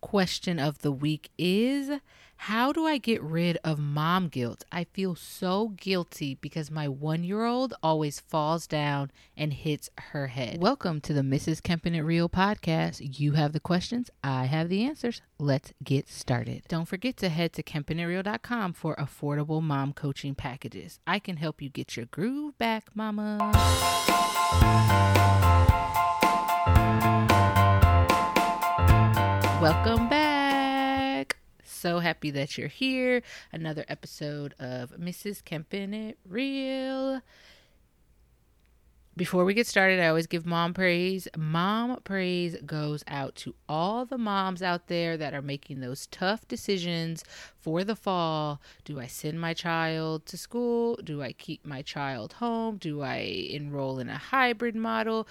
question of the week is How do I get rid of mom guilt? I feel so guilty because my one year old always falls down and hits her head. Welcome to the Mrs. Kempin It Real podcast. You have the questions, I have the answers. Let's get started. Don't forget to head to kempinitreal.com for affordable mom coaching packages. I can help you get your groove back, mama. Welcome back. So happy that you're here. Another episode of Mrs. Kempin It Real. Before we get started, I always give mom praise. Mom praise goes out to all the moms out there that are making those tough decisions for the fall. Do I send my child to school? Do I keep my child home? Do I enroll in a hybrid model?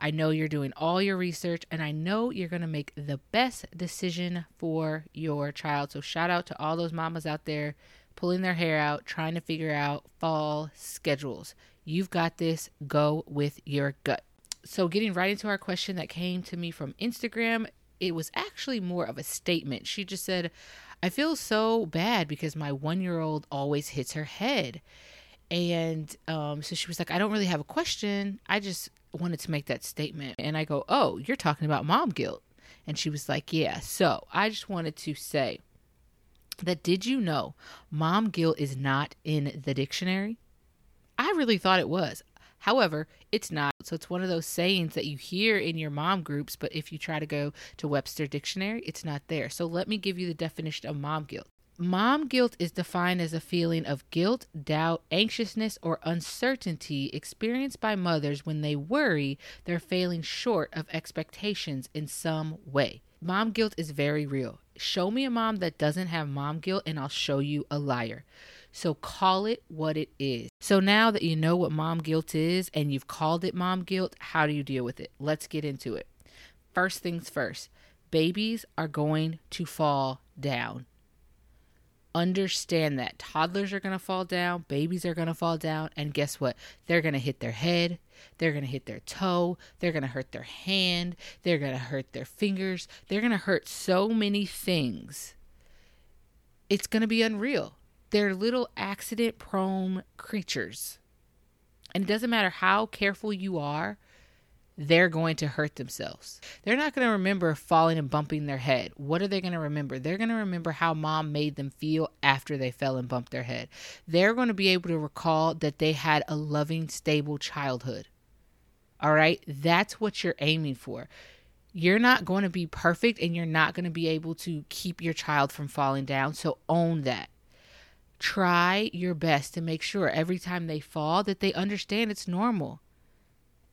I know you're doing all your research and I know you're going to make the best decision for your child. So, shout out to all those mamas out there pulling their hair out, trying to figure out fall schedules. You've got this. Go with your gut. So, getting right into our question that came to me from Instagram, it was actually more of a statement. She just said, I feel so bad because my one year old always hits her head. And um, so she was like, I don't really have a question. I just wanted to make that statement. And I go, Oh, you're talking about mom guilt. And she was like, Yeah. So I just wanted to say that did you know mom guilt is not in the dictionary? I really thought it was. However, it's not. So it's one of those sayings that you hear in your mom groups, but if you try to go to Webster Dictionary, it's not there. So let me give you the definition of mom guilt. Mom guilt is defined as a feeling of guilt, doubt, anxiousness, or uncertainty experienced by mothers when they worry they're failing short of expectations in some way. Mom guilt is very real. Show me a mom that doesn't have mom guilt, and I'll show you a liar. So call it what it is. So now that you know what mom guilt is and you've called it mom guilt, how do you deal with it? Let's get into it. First things first babies are going to fall down understand that toddlers are going to fall down, babies are going to fall down, and guess what? They're going to hit their head, they're going to hit their toe, they're going to hurt their hand, they're going to hurt their fingers, they're going to hurt so many things. It's going to be unreal. They're little accident prone creatures. And it doesn't matter how careful you are, they're going to hurt themselves. They're not going to remember falling and bumping their head. What are they going to remember? They're going to remember how mom made them feel after they fell and bumped their head. They're going to be able to recall that they had a loving, stable childhood. All right? That's what you're aiming for. You're not going to be perfect and you're not going to be able to keep your child from falling down. So own that try your best to make sure every time they fall that they understand it's normal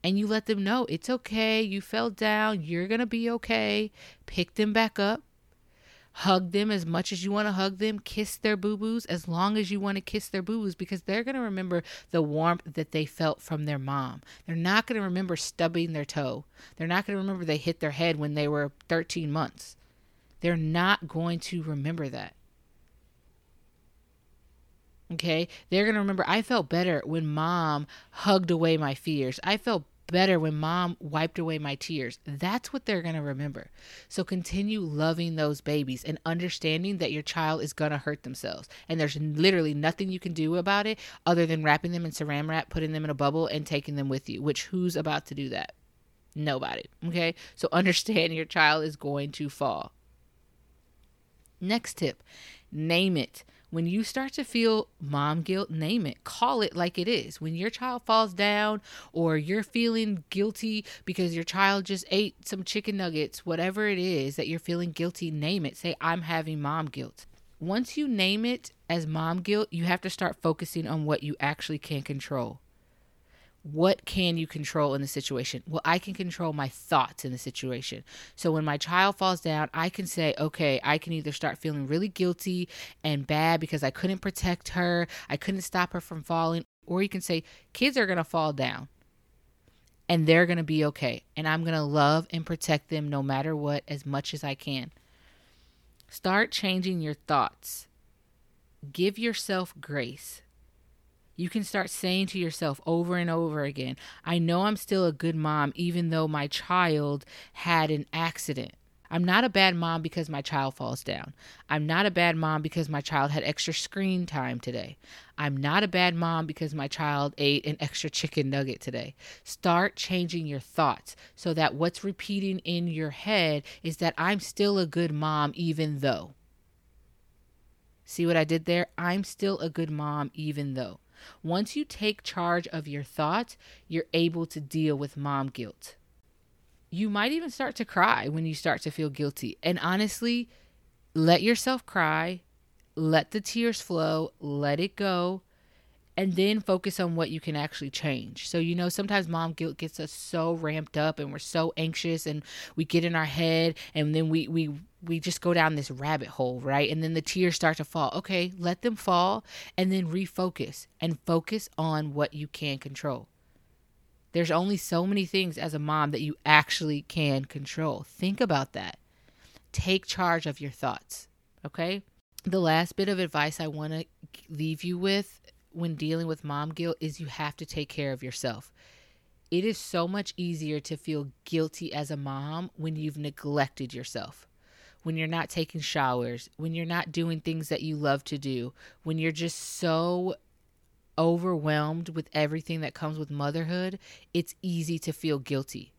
and you let them know it's okay. You fell down. You're going to be okay. Pick them back up. Hug them as much as you want to hug them. Kiss their boo boos as long as you want to kiss their boo boos because they're going to remember the warmth that they felt from their mom. They're not going to remember stubbing their toe. They're not going to remember they hit their head when they were 13 months. They're not going to remember that. Okay, they're going to remember I felt better when mom hugged away my fears. I felt better when mom wiped away my tears. That's what they're going to remember. So continue loving those babies and understanding that your child is going to hurt themselves. And there's literally nothing you can do about it other than wrapping them in saran wrap, putting them in a bubble, and taking them with you, which who's about to do that? Nobody. Okay. So understand your child is going to fall. Next tip name it. When you start to feel mom guilt, name it. Call it like it is. When your child falls down or you're feeling guilty because your child just ate some chicken nuggets, whatever it is that you're feeling guilty, name it. Say, I'm having mom guilt. Once you name it as mom guilt, you have to start focusing on what you actually can control what can you control in the situation? Well, I can control my thoughts in the situation. So when my child falls down, I can say, okay, I can either start feeling really guilty and bad because I couldn't protect her, I couldn't stop her from falling, or you can say, kids are going to fall down and they're going to be okay. And I'm going to love and protect them no matter what as much as I can. Start changing your thoughts. Give yourself grace. You can start saying to yourself over and over again, I know I'm still a good mom, even though my child had an accident. I'm not a bad mom because my child falls down. I'm not a bad mom because my child had extra screen time today. I'm not a bad mom because my child ate an extra chicken nugget today. Start changing your thoughts so that what's repeating in your head is that I'm still a good mom, even though. See what I did there? I'm still a good mom, even though. Once you take charge of your thoughts, you're able to deal with mom guilt. You might even start to cry when you start to feel guilty. And honestly, let yourself cry, let the tears flow, let it go, and then focus on what you can actually change. So, you know, sometimes mom guilt gets us so ramped up and we're so anxious and we get in our head and then we we we just go down this rabbit hole, right? And then the tears start to fall. Okay, let them fall and then refocus and focus on what you can control. There's only so many things as a mom that you actually can control. Think about that. Take charge of your thoughts, okay? The last bit of advice I want to leave you with when dealing with mom guilt is you have to take care of yourself. It is so much easier to feel guilty as a mom when you've neglected yourself when you're not taking showers, when you're not doing things that you love to do, when you're just so overwhelmed with everything that comes with motherhood, it's easy to feel guilty.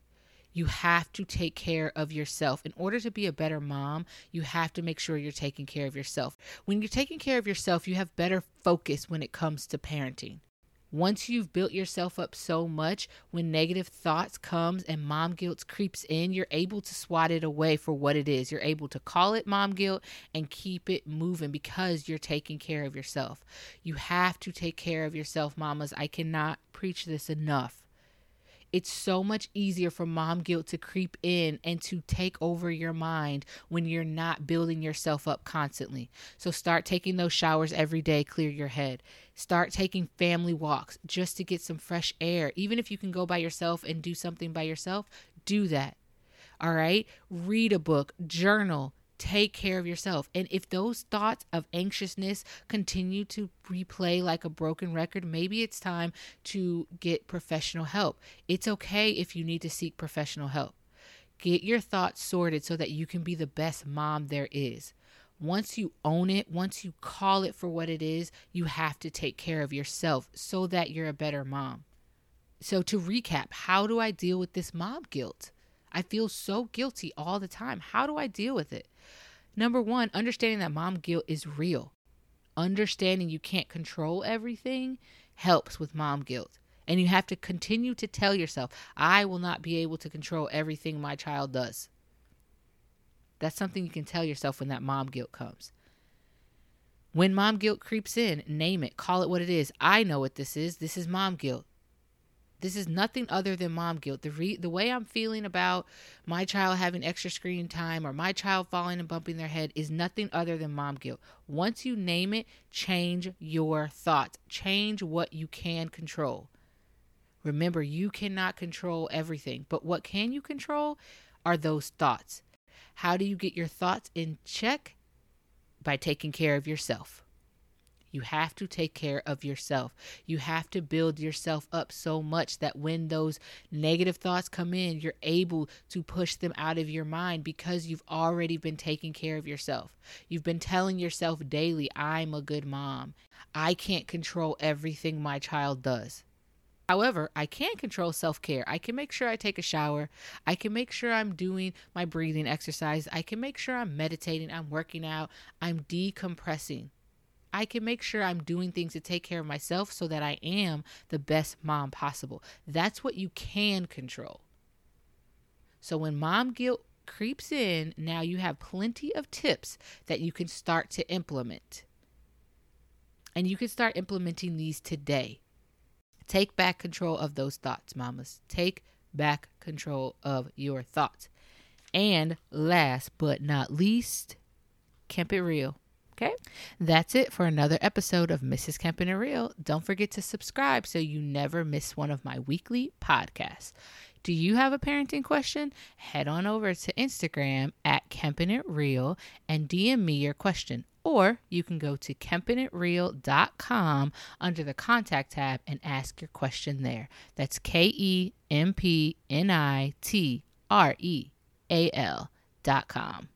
You have to take care of yourself. In order to be a better mom, you have to make sure you're taking care of yourself. When you're taking care of yourself, you have better focus when it comes to parenting. Once you've built yourself up so much, when negative thoughts comes and mom guilt creeps in, you're able to swat it away for what it is. You're able to call it mom guilt and keep it moving because you're taking care of yourself. You have to take care of yourself, mamas. I cannot preach this enough. It's so much easier for mom guilt to creep in and to take over your mind when you're not building yourself up constantly. So start taking those showers every day, clear your head. Start taking family walks just to get some fresh air. Even if you can go by yourself and do something by yourself, do that. All right? Read a book, journal, take care of yourself. And if those thoughts of anxiousness continue to replay like a broken record, maybe it's time to get professional help. It's okay if you need to seek professional help. Get your thoughts sorted so that you can be the best mom there is. Once you own it, once you call it for what it is, you have to take care of yourself so that you're a better mom. So, to recap, how do I deal with this mom guilt? I feel so guilty all the time. How do I deal with it? Number one, understanding that mom guilt is real. Understanding you can't control everything helps with mom guilt. And you have to continue to tell yourself, I will not be able to control everything my child does. That's something you can tell yourself when that mom guilt comes. When mom guilt creeps in, name it, call it what it is. I know what this is. This is mom guilt. This is nothing other than mom guilt. The re- the way I'm feeling about my child having extra screen time or my child falling and bumping their head is nothing other than mom guilt. Once you name it, change your thoughts. Change what you can control. Remember, you cannot control everything, but what can you control are those thoughts. How do you get your thoughts in check? By taking care of yourself. You have to take care of yourself. You have to build yourself up so much that when those negative thoughts come in, you're able to push them out of your mind because you've already been taking care of yourself. You've been telling yourself daily, I'm a good mom. I can't control everything my child does. However, I can control self care. I can make sure I take a shower. I can make sure I'm doing my breathing exercise. I can make sure I'm meditating. I'm working out. I'm decompressing. I can make sure I'm doing things to take care of myself so that I am the best mom possible. That's what you can control. So when mom guilt creeps in, now you have plenty of tips that you can start to implement. And you can start implementing these today. Take back control of those thoughts, mamas. Take back control of your thoughts. And last but not least, keep it real. Okay, that's it for another episode of Mrs. Kempin Real. Don't forget to subscribe so you never miss one of my weekly podcasts. Do you have a parenting question? Head on over to Instagram at Kempin It Real and DM me your question. Or you can go to kempinitreal.com under the contact tab and ask your question there. That's K E M P N I T R E A L dot com.